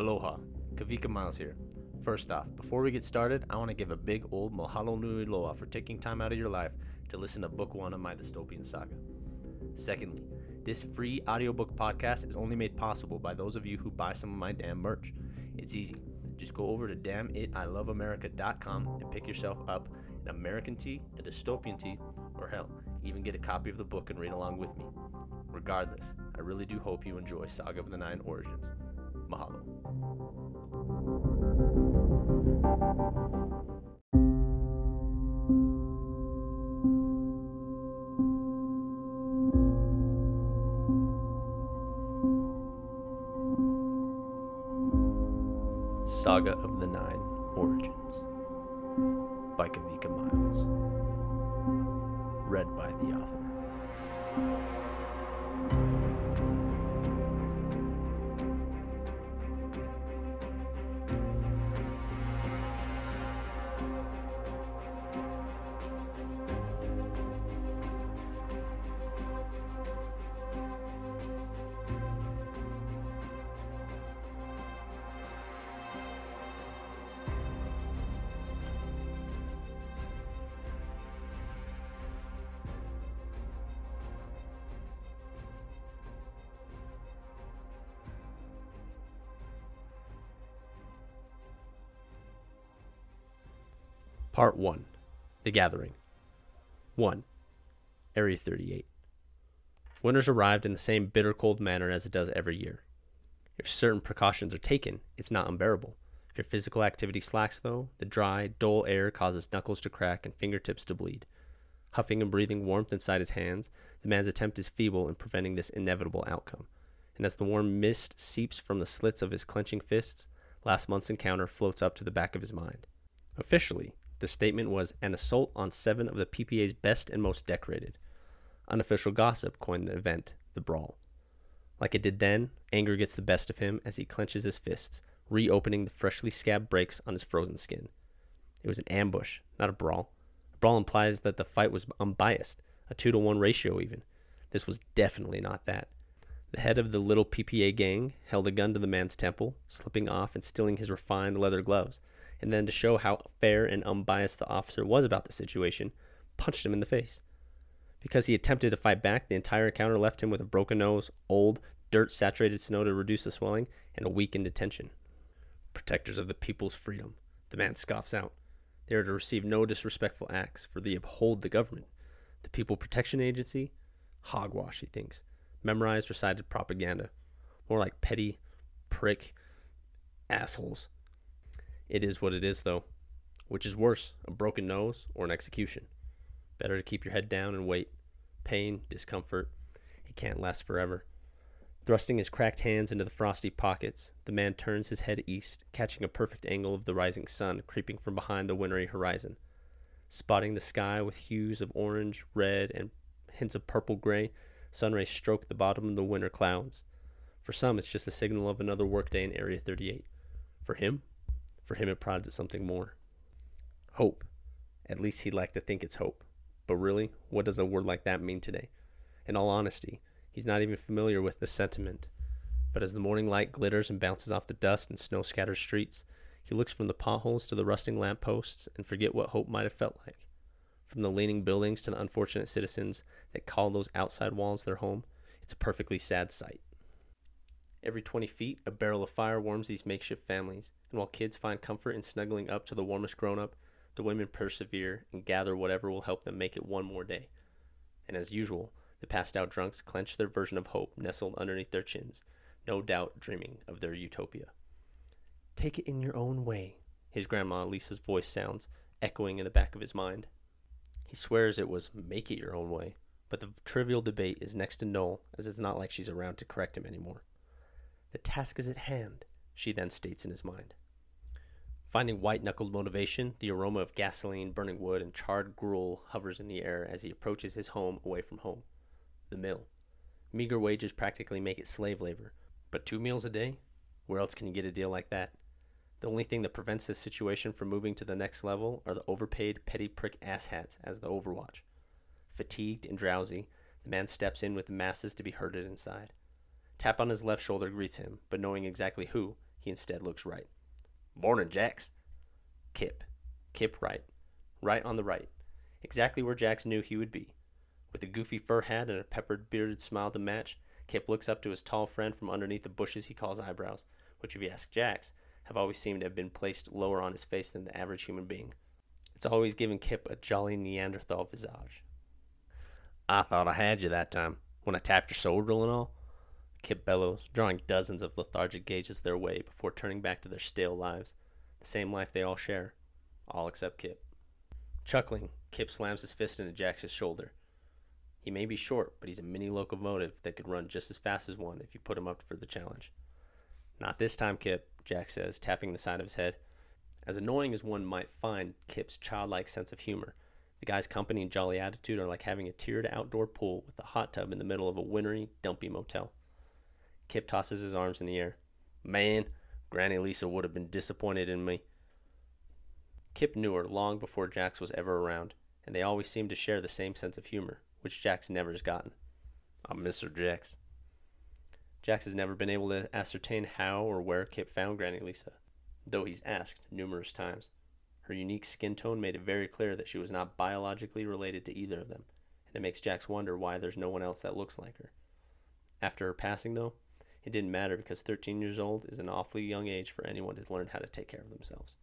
Aloha, Kawika Miles here. First off, before we get started, I want to give a big old mahalo nui loa for taking time out of your life to listen to book one of my dystopian saga. Secondly, this free audiobook podcast is only made possible by those of you who buy some of my damn merch. It's easy. Just go over to damnitiloveamerica.com and pick yourself up an American tea, a dystopian tea, or hell, even get a copy of the book and read along with me. Regardless, I really do hope you enjoy Saga of the Nine Origins. Mahalo. Saga of the Nine Origins by Kawika Miles. Read by the author. Part 1 The Gathering 1. Area 38. Winter's arrived in the same bitter cold manner as it does every year. If certain precautions are taken, it's not unbearable. If your physical activity slacks, though, the dry, dull air causes knuckles to crack and fingertips to bleed. Huffing and breathing warmth inside his hands, the man's attempt is feeble in preventing this inevitable outcome. And as the warm mist seeps from the slits of his clenching fists, last month's encounter floats up to the back of his mind. Officially, the statement was an assault on seven of the PPA's best and most decorated. Unofficial gossip coined the event the brawl. Like it did then, anger gets the best of him as he clenches his fists, reopening the freshly scabbed breaks on his frozen skin. It was an ambush, not a brawl. A brawl implies that the fight was unbiased, a two to one ratio even. This was definitely not that. The head of the little PPA gang held a gun to the man's temple, slipping off and stealing his refined leather gloves and then to show how fair and unbiased the officer was about the situation, punched him in the face. Because he attempted to fight back, the entire encounter left him with a broken nose, old, dirt saturated snow to reduce the swelling, and a weakened attention. Protectors of the people's freedom, the man scoffs out. They are to receive no disrespectful acts, for they uphold the government. The People Protection Agency? Hogwash, he thinks. Memorized, recited propaganda. More like petty, prick, assholes. It is what it is, though. Which is worse, a broken nose or an execution? Better to keep your head down and wait. Pain, discomfort, it can't last forever. Thrusting his cracked hands into the frosty pockets, the man turns his head east, catching a perfect angle of the rising sun creeping from behind the wintry horizon. Spotting the sky with hues of orange, red, and hints of purple gray, sunrays stroke the bottom of the winter clouds. For some, it's just a signal of another workday in Area 38. For him, for him, it prods at something more. Hope. At least he'd like to think it's hope. But really, what does a word like that mean today? In all honesty, he's not even familiar with the sentiment. But as the morning light glitters and bounces off the dust and snow scattered streets, he looks from the potholes to the rusting lamp posts and forget what hope might have felt like. From the leaning buildings to the unfortunate citizens that call those outside walls their home, it's a perfectly sad sight. Every 20 feet, a barrel of fire warms these makeshift families, and while kids find comfort in snuggling up to the warmest grown up, the women persevere and gather whatever will help them make it one more day. And as usual, the passed out drunks clench their version of hope nestled underneath their chins, no doubt dreaming of their utopia. Take it in your own way, his grandma Lisa's voice sounds, echoing in the back of his mind. He swears it was make it your own way, but the trivial debate is next to null, as it's not like she's around to correct him anymore. The task is at hand, she then states in his mind. Finding white knuckled motivation, the aroma of gasoline, burning wood, and charred gruel hovers in the air as he approaches his home away from home. The mill. Meager wages practically make it slave labor, but two meals a day? Where else can you get a deal like that? The only thing that prevents this situation from moving to the next level are the overpaid petty prick asshats as the overwatch. Fatigued and drowsy, the man steps in with the masses to be herded inside. Tap on his left shoulder greets him, but knowing exactly who, he instead looks right. Morning, Jax. Kip. Kip right. Right on the right. Exactly where Jax knew he would be. With a goofy fur hat and a peppered bearded smile to match, Kip looks up to his tall friend from underneath the bushes he calls eyebrows, which, if you ask Jax, have always seemed to have been placed lower on his face than the average human being. It's always given Kip a jolly Neanderthal visage. I thought I had you that time, when I tapped your shoulder and all. Kip bellows, drawing dozens of lethargic gauges their way before turning back to their stale lives, the same life they all share, all except Kip. Chuckling, Kip slams his fist into Jax's shoulder. He may be short, but he's a mini locomotive that could run just as fast as one if you put him up for the challenge. Not this time, Kip, Jax says, tapping the side of his head. As annoying as one might find Kip's childlike sense of humor, the guy's company and jolly attitude are like having a tiered outdoor pool with a hot tub in the middle of a wintry, dumpy motel. Kip tosses his arms in the air. Man, Granny Lisa would have been disappointed in me. Kip knew her long before Jax was ever around, and they always seemed to share the same sense of humor, which Jax never has gotten. I miss her, Jax. Jax has never been able to ascertain how or where Kip found Granny Lisa, though he's asked numerous times. Her unique skin tone made it very clear that she was not biologically related to either of them, and it makes Jax wonder why there's no one else that looks like her. After her passing, though, it didn't matter because 13 years old is an awfully young age for anyone to learn how to take care of themselves.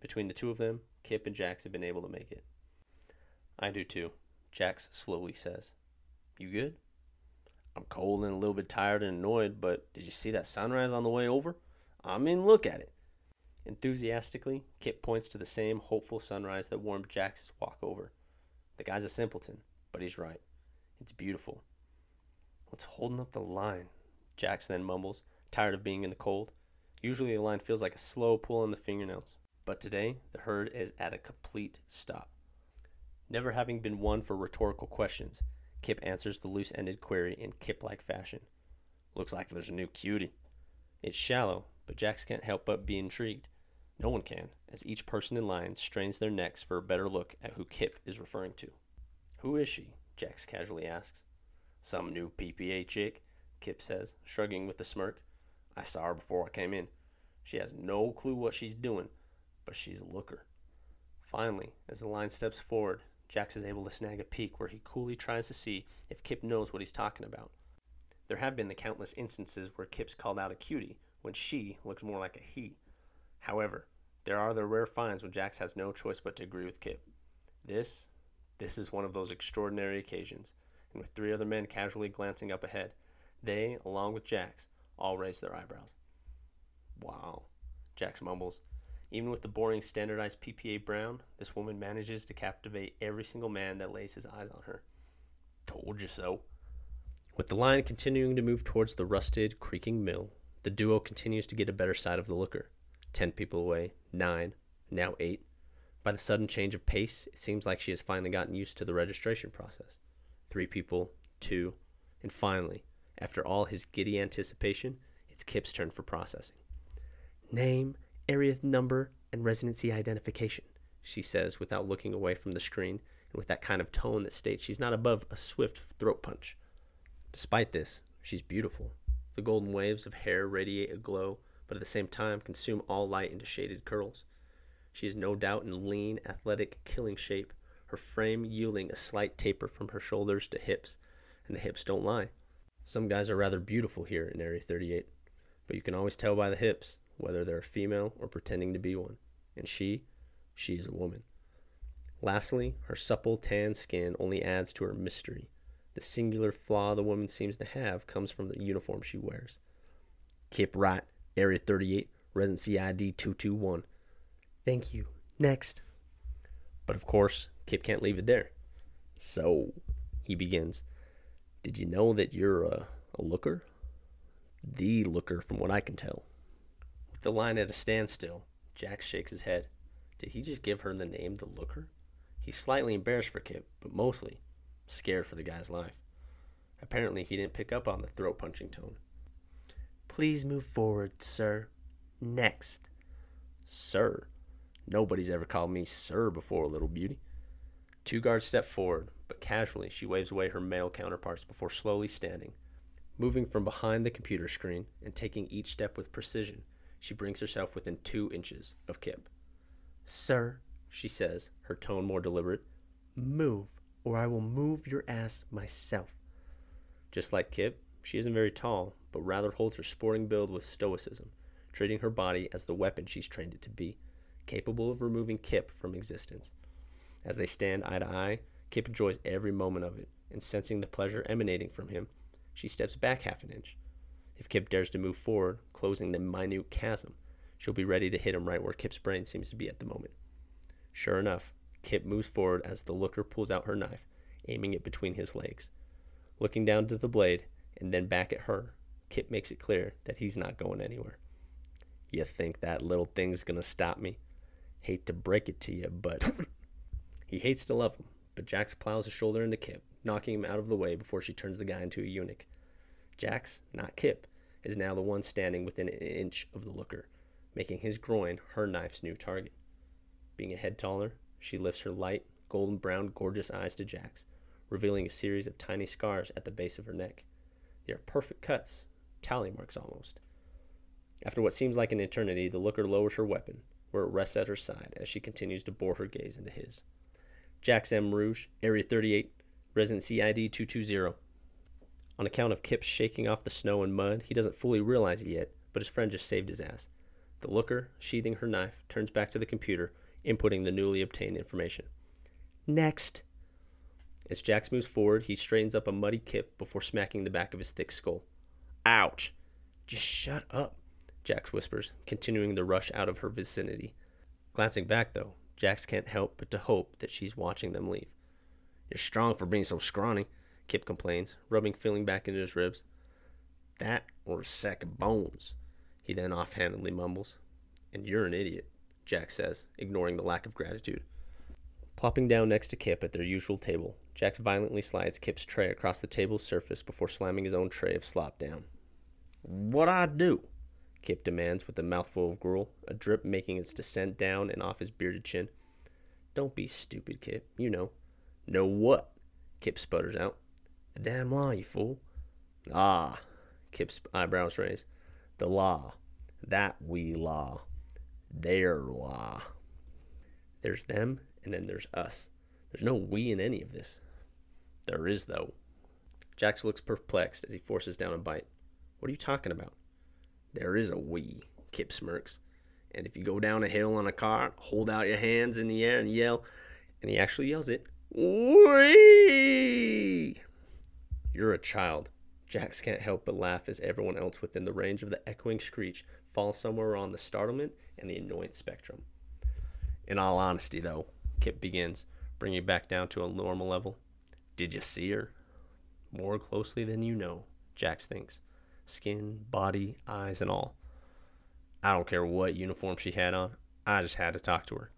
Between the two of them, Kip and Jax have been able to make it. I do too, Jax slowly says. You good? I'm cold and a little bit tired and annoyed, but did you see that sunrise on the way over? I mean, look at it. Enthusiastically, Kip points to the same hopeful sunrise that warmed Jax's walk over. The guy's a simpleton, but he's right. It's beautiful. What's holding up the line? Jax then mumbles, tired of being in the cold. Usually the line feels like a slow pull on the fingernails, but today the herd is at a complete stop. Never having been one for rhetorical questions, Kip answers the loose ended query in Kip like fashion. Looks like there's a new cutie. It's shallow, but Jax can't help but be intrigued. No one can, as each person in line strains their necks for a better look at who Kip is referring to. Who is she? Jax casually asks. Some new PPA chick, Kip says, shrugging with a smirk. I saw her before I came in. She has no clue what she's doing, but she's a looker. Finally, as the line steps forward, Jax is able to snag a peek where he coolly tries to see if Kip knows what he's talking about. There have been the countless instances where Kip's called out a cutie when she looks more like a he. However, there are the rare finds when Jax has no choice but to agree with Kip. This, this is one of those extraordinary occasions, and with three other men casually glancing up ahead, they, along with Jax, all raise their eyebrows. Wow, Jax mumbles. Even with the boring standardized PPA brown, this woman manages to captivate every single man that lays his eyes on her. Told you so. With the line continuing to move towards the rusted, creaking mill, the duo continues to get a better sight of the looker. Ten people away, nine, now eight. By the sudden change of pace, it seems like she has finally gotten used to the registration process. Three people, two, and finally, after all his giddy anticipation, it's Kip's turn for processing. Name, area number, and residency identification, she says without looking away from the screen and with that kind of tone that states she's not above a swift throat punch. Despite this, she's beautiful. The golden waves of hair radiate a glow, but at the same time consume all light into shaded curls. She is no doubt in lean, athletic, killing shape, her frame yielding a slight taper from her shoulders to hips, and the hips don't lie. Some guys are rather beautiful here in Area 38, but you can always tell by the hips whether they're a female or pretending to be one. And she, she is a woman. Lastly, her supple tan skin only adds to her mystery. The singular flaw the woman seems to have comes from the uniform she wears. Kip Wright, Area 38, Residency ID 221. Thank you. Next. But of course, Kip can't leave it there. So, he begins. Did you know that you're a, a looker? The looker, from what I can tell. With the line at a standstill, Jax shakes his head. Did he just give her the name the looker? He's slightly embarrassed for Kip, but mostly scared for the guy's life. Apparently, he didn't pick up on the throat punching tone. Please move forward, sir. Next. Sir. Nobody's ever called me sir before, little beauty. Two guards step forward, but casually she waves away her male counterparts before slowly standing. Moving from behind the computer screen and taking each step with precision, she brings herself within two inches of Kip. Sir, she says, her tone more deliberate, move, or I will move your ass myself. Just like Kip, she isn't very tall, but rather holds her sporting build with stoicism, treating her body as the weapon she's trained it to be, capable of removing Kip from existence. As they stand eye to eye, Kip enjoys every moment of it, and sensing the pleasure emanating from him, she steps back half an inch. If Kip dares to move forward, closing the minute chasm, she'll be ready to hit him right where Kip's brain seems to be at the moment. Sure enough, Kip moves forward as the looker pulls out her knife, aiming it between his legs. Looking down to the blade and then back at her, Kip makes it clear that he's not going anywhere. You think that little thing's gonna stop me? Hate to break it to you, but he hates to love him. But Jax plows a shoulder into Kip, knocking him out of the way before she turns the guy into a eunuch. Jax, not Kip, is now the one standing within an inch of the looker, making his groin her knife's new target. Being a head taller, she lifts her light, golden brown, gorgeous eyes to Jax, revealing a series of tiny scars at the base of her neck. They are perfect cuts, tally marks almost. After what seems like an eternity, the looker lowers her weapon, where it rests at her side as she continues to bore her gaze into his. Jax M. Rouge, Area 38, Residency ID 220. On account of Kip's shaking off the snow and mud, he doesn't fully realize it yet, but his friend just saved his ass. The looker, sheathing her knife, turns back to the computer, inputting the newly obtained information. Next. As Jax moves forward, he straightens up a muddy Kip before smacking the back of his thick skull. Ouch! Just shut up, Jax whispers, continuing the rush out of her vicinity. Glancing back, though, Jax can't help but to hope that she's watching them leave. You're strong for being so scrawny, Kip complains, rubbing feeling back into his ribs. That or a sack of bones, he then offhandedly mumbles. And you're an idiot, Jax says, ignoring the lack of gratitude. Plopping down next to Kip at their usual table, Jax violently slides Kip's tray across the table's surface before slamming his own tray of slop down. What'd I do? Kip demands with a mouthful of gruel, a drip making its descent down and off his bearded chin. Don't be stupid, Kip. You know. Know what? Kip sputters out. The damn law, you fool. Ah, Kip's eyebrows raise. The law. That we law. Their law. There's them, and then there's us. There's no we in any of this. There is, though. Jax looks perplexed as he forces down a bite. What are you talking about? There is a we, Kip smirks. And if you go down a hill on a car, hold out your hands in the air and yell, and he actually yells it, Wee! You're a child. Jax can't help but laugh as everyone else within the range of the echoing screech falls somewhere on the startlement and the annoyance spectrum. In all honesty, though, Kip begins, bringing back down to a normal level. Did you see her? More closely than you know, Jax thinks. Skin, body, eyes, and all. I don't care what uniform she had on. I just had to talk to her.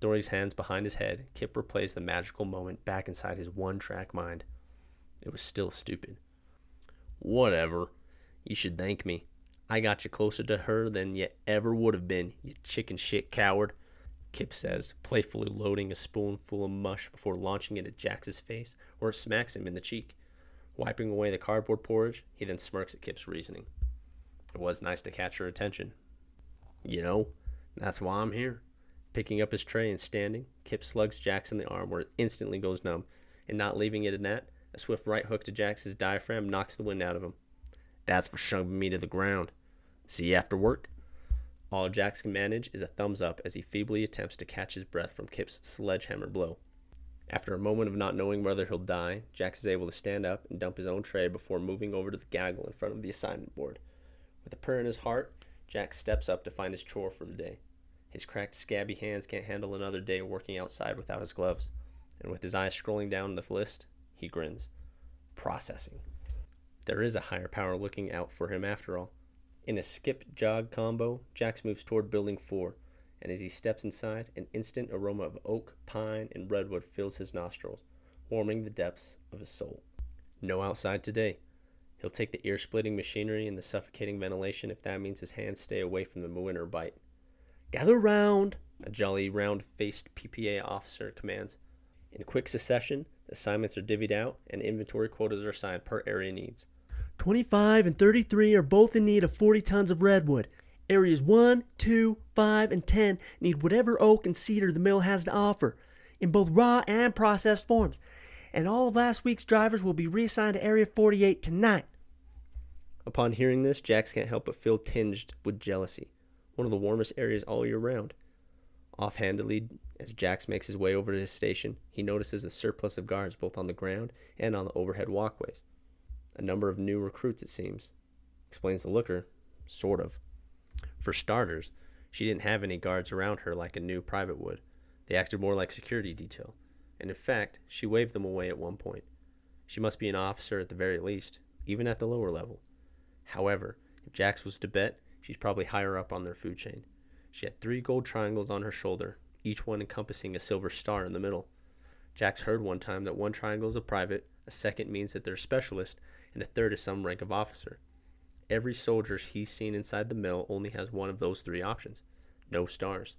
Dory's hands behind his head, Kip replays the magical moment back inside his one track mind. It was still stupid. Whatever. You should thank me. I got you closer to her than you ever would have been, you chicken shit coward. Kip says, playfully loading a spoonful of mush before launching it at Jax's face, where it smacks him in the cheek. Wiping away the cardboard porridge, he then smirks at Kip's reasoning. It was nice to catch her attention. You know, that's why I'm here. Picking up his tray and standing, Kip slugs Jax in the arm where it instantly goes numb, and not leaving it in that, a swift right hook to Jax's diaphragm knocks the wind out of him. That's for shoving me to the ground. See you after work? All Jax can manage is a thumbs up as he feebly attempts to catch his breath from Kip's sledgehammer blow. After a moment of not knowing whether he'll die, Jax is able to stand up and dump his own tray before moving over to the gaggle in front of the assignment board. With a prayer in his heart, Jax steps up to find his chore for the day. His cracked, scabby hands can't handle another day working outside without his gloves, and with his eyes scrolling down the list, he grins. Processing. There is a higher power looking out for him after all. In a skip jog combo, Jax moves toward building 4, and as he steps inside, an instant aroma of oak, pine, and redwood fills his nostrils, warming the depths of his soul. No outside today. He'll take the ear splitting machinery and the suffocating ventilation if that means his hands stay away from the winter bite. Gather round, a jolly round faced PPA officer commands. In quick succession, assignments are divvied out and inventory quotas are assigned per area needs. 25 and 33 are both in need of 40 tons of redwood. Areas 1, 2, 5, and 10 need whatever oak and cedar the mill has to offer, in both raw and processed forms. And all of last week's drivers will be reassigned to Area 48 tonight. Upon hearing this, Jax can't help but feel tinged with jealousy. One of the warmest areas all year round. Offhandedly, as Jax makes his way over to his station, he notices a surplus of guards both on the ground and on the overhead walkways. A number of new recruits, it seems. Explains the looker, sort of. For starters, she didn't have any guards around her like a new private would. They acted more like security detail, and in fact, she waved them away at one point. She must be an officer at the very least, even at the lower level. However, if Jax was to bet, she's probably higher up on their food chain. She had three gold triangles on her shoulder, each one encompassing a silver star in the middle. Jax heard one time that one triangle is a private, a second means that they're a specialist, and a third is some rank of officer. Every soldier he's seen inside the mill only has one of those three options no stars.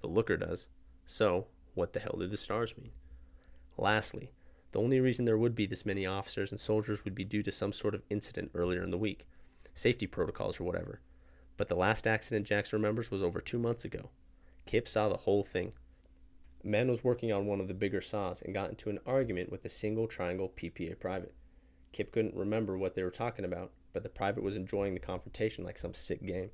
The looker does. So, what the hell do the stars mean? Lastly, the only reason there would be this many officers and soldiers would be due to some sort of incident earlier in the week, safety protocols or whatever. But the last accident Jax remembers was over two months ago. Kip saw the whole thing. A man was working on one of the bigger saws and got into an argument with a single triangle PPA private. Kip couldn't remember what they were talking about, but the private was enjoying the confrontation like some sick game.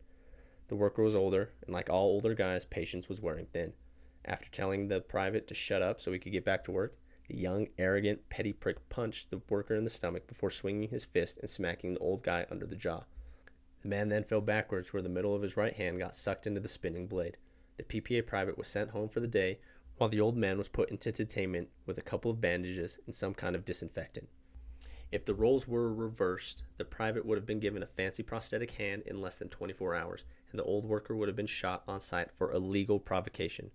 The worker was older, and like all older guys, patience was wearing thin. After telling the private to shut up so he could get back to work, the young, arrogant, petty prick punched the worker in the stomach before swinging his fist and smacking the old guy under the jaw. The man then fell backwards where the middle of his right hand got sucked into the spinning blade. The PPA private was sent home for the day, while the old man was put into detainment with a couple of bandages and some kind of disinfectant. If the roles were reversed, the private would have been given a fancy prosthetic hand in less than 24 hours, and the old worker would have been shot on site for illegal provocation.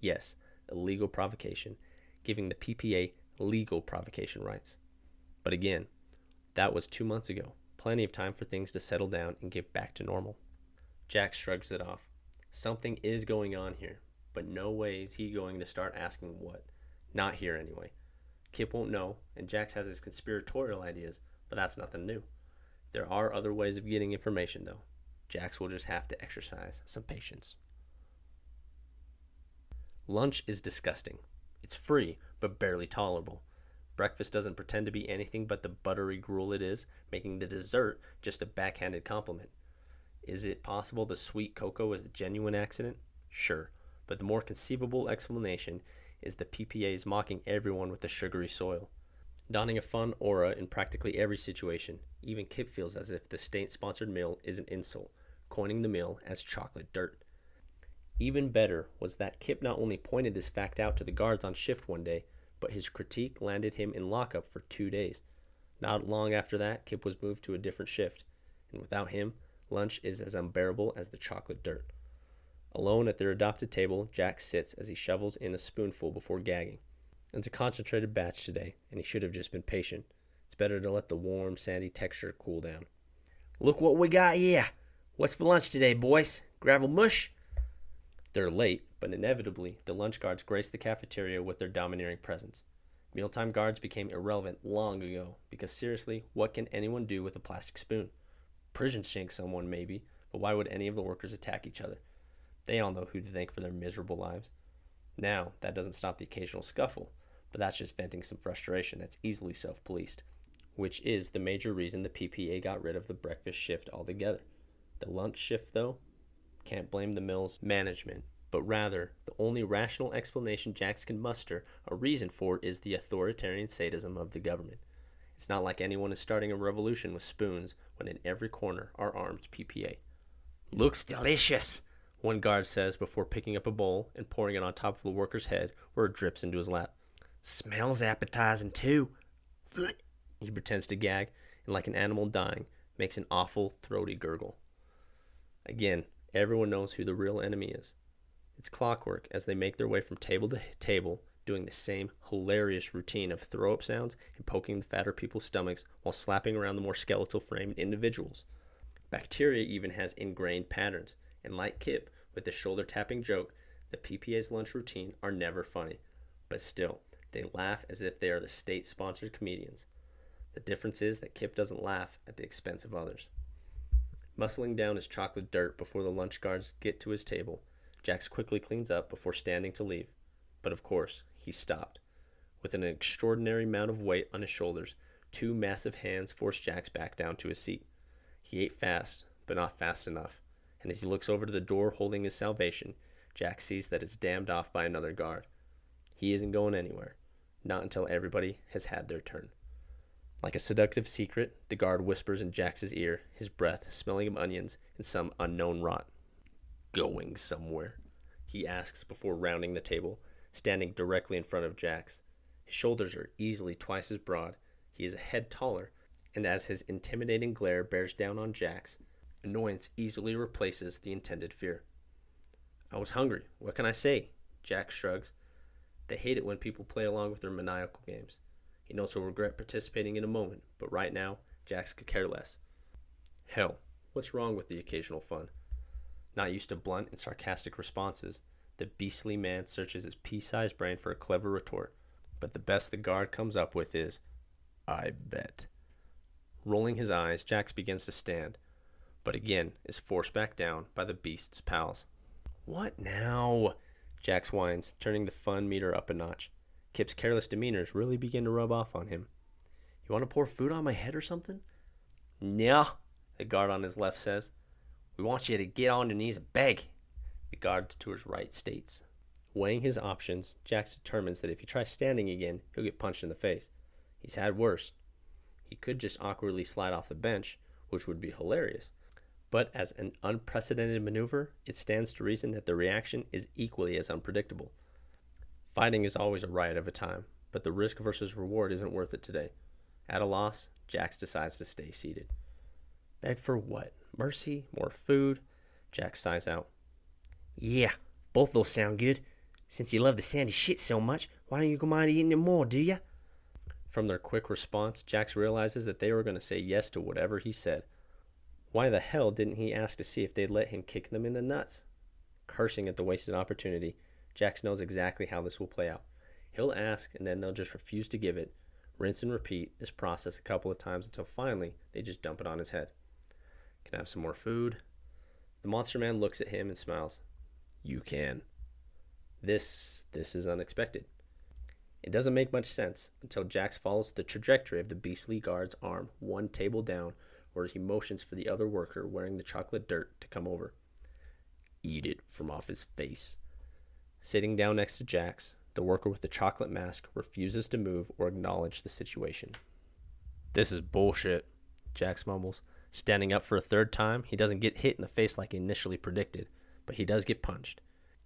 Yes, illegal provocation, giving the PPA legal provocation rights. But again, that was two months ago. Plenty of time for things to settle down and get back to normal. Jax shrugs it off. Something is going on here, but no way is he going to start asking what. Not here, anyway. Kip won't know, and Jax has his conspiratorial ideas, but that's nothing new. There are other ways of getting information, though. Jax will just have to exercise some patience. Lunch is disgusting. It's free, but barely tolerable. Breakfast doesn't pretend to be anything but the buttery gruel it is, making the dessert just a backhanded compliment. Is it possible the sweet cocoa is a genuine accident? Sure, but the more conceivable explanation is the PPA's mocking everyone with the sugary soil. Donning a fun aura in practically every situation, even Kip feels as if the state sponsored meal is an insult, coining the meal as chocolate dirt. Even better was that Kip not only pointed this fact out to the guards on shift one day, but his critique landed him in lockup for two days. Not long after that, Kip was moved to a different shift, and without him, lunch is as unbearable as the chocolate dirt. Alone at their adopted table, Jax sits as he shovels in a spoonful before gagging. It's a concentrated batch today, and he should have just been patient. It's better to let the warm, sandy texture cool down. Look what we got here. What's for lunch today, boys? Gravel mush? They're late, but inevitably, the lunch guards grace the cafeteria with their domineering presence. Mealtime guards became irrelevant long ago, because seriously, what can anyone do with a plastic spoon? Prison shank someone, maybe, but why would any of the workers attack each other? They all know who to thank for their miserable lives. Now, that doesn't stop the occasional scuffle, but that's just venting some frustration that's easily self policed, which is the major reason the PPA got rid of the breakfast shift altogether. The lunch shift, though, can't blame the mill's management, but rather, the only rational explanation Jax can muster a reason for is the authoritarian sadism of the government. It's not like anyone is starting a revolution with spoons when in every corner are armed PPA. Looks delicious, one guard says before picking up a bowl and pouring it on top of the worker's head where it drips into his lap. Smells appetizing too. He pretends to gag and, like an animal dying, makes an awful throaty gurgle. Again, everyone knows who the real enemy is. It's clockwork as they make their way from table to table, doing the same hilarious routine of throw up sounds and poking the fatter people's stomachs while slapping around the more skeletal framed individuals. Bacteria even has ingrained patterns and like Kip with the shoulder tapping joke, the PPA's lunch routine are never funny, but still, they laugh as if they are the state sponsored comedians. The difference is that Kip doesn't laugh at the expense of others. Muscling down his chocolate dirt before the lunch guards get to his table, Jax quickly cleans up before standing to leave. But of course, he stopped. With an extraordinary amount of weight on his shoulders, two massive hands force Jax back down to his seat. He ate fast, but not fast enough, and as he looks over to the door holding his salvation, Jax sees that it's dammed off by another guard. He isn't going anywhere, not until everybody has had their turn. Like a seductive secret, the guard whispers in Jack's ear, his breath smelling of onions and some unknown rot. Going somewhere? He asks before rounding the table, standing directly in front of Jack's. His shoulders are easily twice as broad, he is a head taller, and as his intimidating glare bears down on Jax, annoyance easily replaces the intended fear. I was hungry. What can I say? Jax shrugs. They hate it when people play along with their maniacal games. He knows he'll regret participating in a moment, but right now, Jax could care less. Hell, what's wrong with the occasional fun? Not used to blunt and sarcastic responses, the beastly man searches his pea sized brain for a clever retort, but the best the guard comes up with is, I bet. Rolling his eyes, Jax begins to stand, but again is forced back down by the beast's pals. What now? Jax whines, turning the fun meter up a notch. Kip's careless demeanors really begin to rub off on him. You want to pour food on my head or something? Nah, the guard on his left says. We want you to get on your knees and beg, the guard to his right states. Weighing his options, Jax determines that if he tries standing again, he'll get punched in the face. He's had worse. He could just awkwardly slide off the bench, which would be hilarious. But as an unprecedented maneuver, it stands to reason that the reaction is equally as unpredictable. Fighting is always a riot of a time, but the risk versus reward isn't worth it today. At a loss, Jax decides to stay seated. Beg for what? Mercy? More food? Jax sighs out. Yeah, both those sound good. Since you love the sandy shit so much, why don't you go mind eating it more, do ya? From their quick response, Jax realizes that they were going to say yes to whatever he said. Why the hell didn't he ask to see if they'd let him kick them in the nuts? Cursing at the wasted opportunity, Jax knows exactly how this will play out. He'll ask, and then they'll just refuse to give it. Rinse and repeat this process a couple of times until finally they just dump it on his head. Can I have some more food? The monster man looks at him and smiles. You can. This this is unexpected. It doesn't make much sense until Jax follows the trajectory of the beastly guard's arm one table down he motions for the other worker wearing the chocolate dirt to come over. Eat it from off his face. Sitting down next to Jax, the worker with the chocolate mask refuses to move or acknowledge the situation. This is bullshit, Jax mumbles. Standing up for a third time, he doesn't get hit in the face like initially predicted, but he does get punched.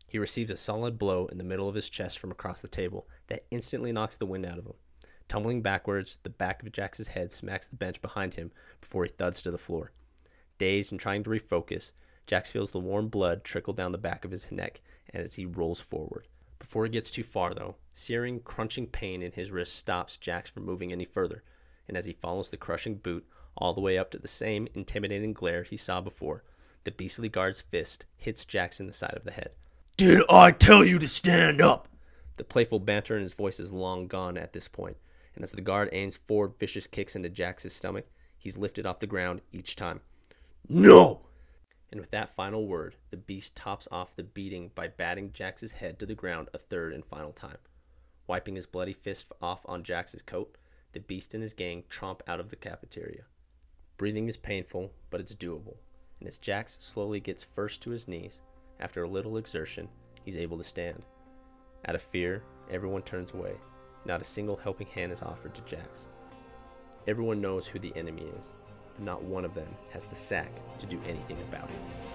He receives a solid blow in the middle of his chest from across the table that instantly knocks the wind out of him. Tumbling backwards, the back of Jax's head smacks the bench behind him before he thuds to the floor. Dazed and trying to refocus, Jax feels the warm blood trickle down the back of his neck as he rolls forward. Before he gets too far, though, searing, crunching pain in his wrist stops Jax from moving any further, and as he follows the crushing boot all the way up to the same intimidating glare he saw before, the beastly guard's fist hits Jax in the side of the head. Did I tell you to stand up? The playful banter in his voice is long gone at this point, and as the guard aims four vicious kicks into Jax's stomach, he's lifted off the ground each time. No! And with that final word, the beast tops off the beating by batting Jax's head to the ground a third and final time. Wiping his bloody fist off on Jax's coat, the beast and his gang tromp out of the cafeteria. Breathing is painful, but it's doable, and as Jax slowly gets first to his knees, after a little exertion, he's able to stand. Out of fear, everyone turns away. Not a single helping hand is offered to Jax. Everyone knows who the enemy is, but not one of them has the sack to do anything about it.